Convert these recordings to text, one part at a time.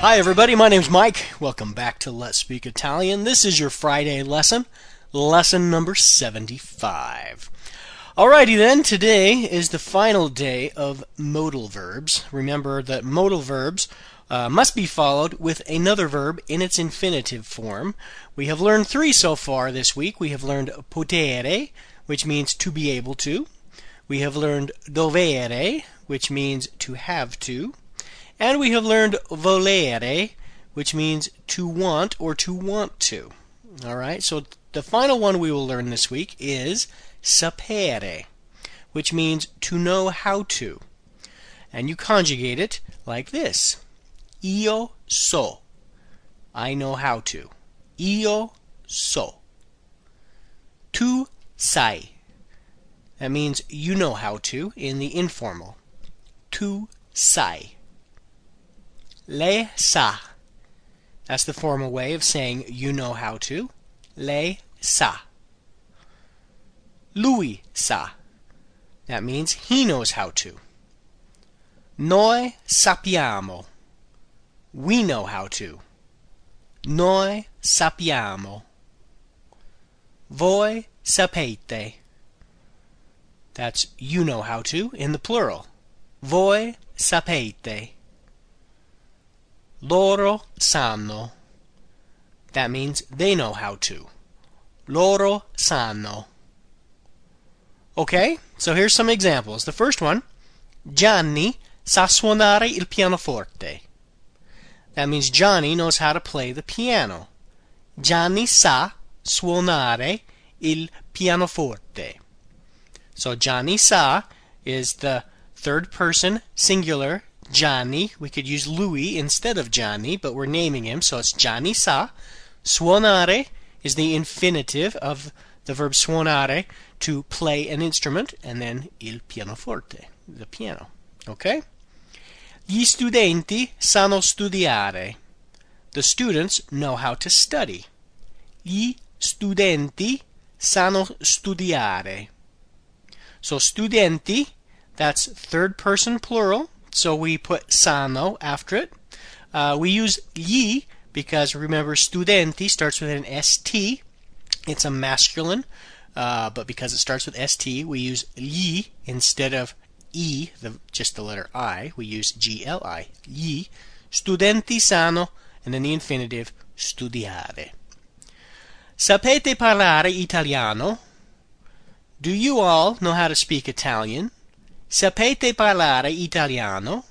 Hi, everybody. My name's Mike. Welcome back to Let's Speak Italian. This is your Friday lesson, lesson number 75. Alrighty then, today is the final day of modal verbs. Remember that modal verbs uh, must be followed with another verb in its infinitive form. We have learned three so far this week. We have learned potere, which means to be able to. We have learned dovere, which means to have to. And we have learned volere, which means to want or to want to. Alright, so the final one we will learn this week is sapere, which means to know how to. And you conjugate it like this Io so. I know how to. Io so. Tu sai. That means you know how to in the informal. Tu sai. Lei sa. That's the formal way of saying you know how to. Lei sa. Lui sa. That means he knows how to. Noi sappiamo. We know how to. Noi sappiamo. Voi sapete. That's you know how to in the plural. Voi sapete. Loro sanno. That means they know how to. Loro sanno. Okay, so here's some examples. The first one Gianni sa suonare il pianoforte. That means Johnny knows how to play the piano. Gianni sa suonare il pianoforte. So Gianni sa is the third person singular Gianni. We could use lui instead of Johnny, but we're naming him, so it's Gianni sa. Suonare is the infinitive of the verb suonare to play an instrument, and then il pianoforte, the piano. Okay? Gli studenti sanno studiare. The students know how to study. Gli studenti sanno studiare. So studenti, that's third person plural, so we put sanno after it. Uh, we use gli because remember studenti starts with an st. It's a masculine, uh, but because it starts with st, we use gli instead of e, the, just the letter i. We use gli. Gli studenti sanno, and then the infinitive studiare. Sapete parlare italiano? Do you all know how to speak Italian? Sapete parlare italiano?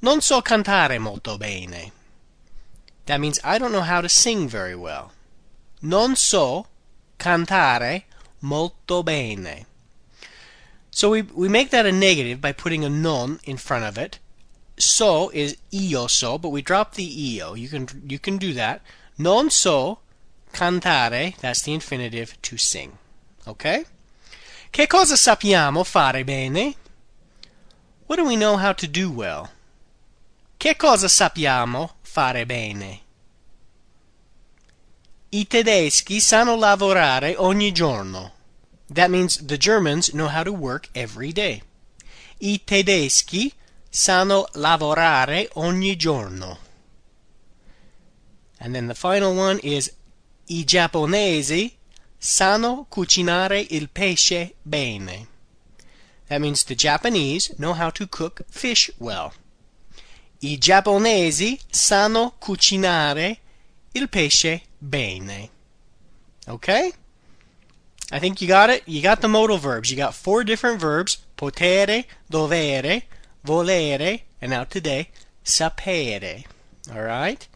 Non so cantare molto bene. That means I don't know how to sing very well. Non so cantare molto bene. So we, we make that a negative by putting a non in front of it. So is io so, but we drop the io. You can you can do that. Non so cantare, that's the infinitive to sing. Okay? Che cosa sappiamo fare bene? What do we know how to do well? Che cosa sappiamo fare bene? I tedeschi sanno lavorare ogni giorno. That means the Germans know how to work every day. I tedeschi sanno lavorare ogni giorno. And then the final one is I giapponesi sanno cucinare il pesce bene. That means the Japanese know how to cook fish well. I giapponesi sanno cucinare il pesce bene. Okay? I think you got it. You got the modal verbs. You got four different verbs potere, dovere, volere, and now today, sapere. All right?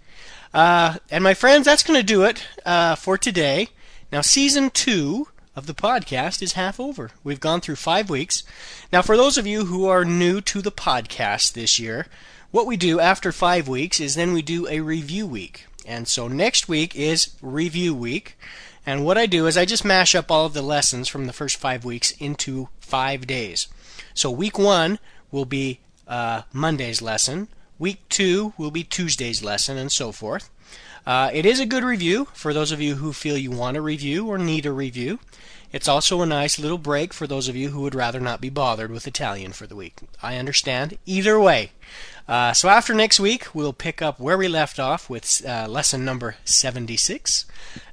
Uh, and my friends, that's going to do it uh, for today. Now, season two of the podcast is half over. We've gone through five weeks. Now, for those of you who are new to the podcast this year, what we do after five weeks is then we do a review week. And so next week is review week. And what I do is I just mash up all of the lessons from the first five weeks into five days. So week one will be uh, Monday's lesson. Week two will be Tuesday's lesson, and so forth. Uh, it is a good review for those of you who feel you want a review or need a review. It's also a nice little break for those of you who would rather not be bothered with Italian for the week. I understand either way. Uh, so after next week, we'll pick up where we left off with uh, lesson number 76.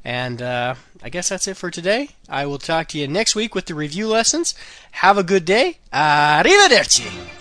And uh, I guess that's it for today. I will talk to you next week with the review lessons. Have a good day. Arrivederci!